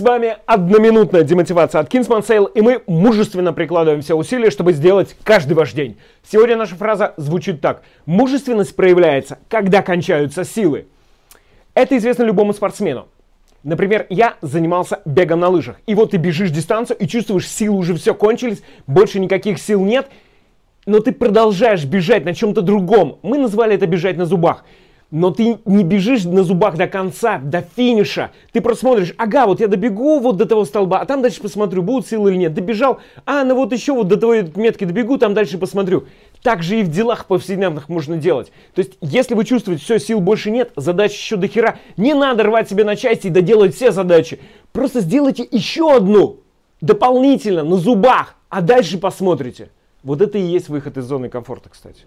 С вами одноминутная демотивация от Kingsman Sale, и мы мужественно прикладываем все усилия, чтобы сделать каждый ваш день. Сегодня наша фраза звучит так. Мужественность проявляется, когда кончаются силы. Это известно любому спортсмену. Например, я занимался бегом на лыжах. И вот ты бежишь дистанцию и чувствуешь, силы уже все кончились, больше никаких сил нет, но ты продолжаешь бежать на чем-то другом. Мы назвали это бежать на зубах но ты не бежишь на зубах до конца, до финиша. Ты просто смотришь, ага, вот я добегу вот до того столба, а там дальше посмотрю, будут силы или нет. Добежал, а, ну вот еще вот до твоей метки добегу, там дальше посмотрю. Так же и в делах повседневных можно делать. То есть, если вы чувствуете, все, сил больше нет, задач еще до хера, не надо рвать себе на части и доделать все задачи. Просто сделайте еще одну, дополнительно, на зубах, а дальше посмотрите. Вот это и есть выход из зоны комфорта, кстати.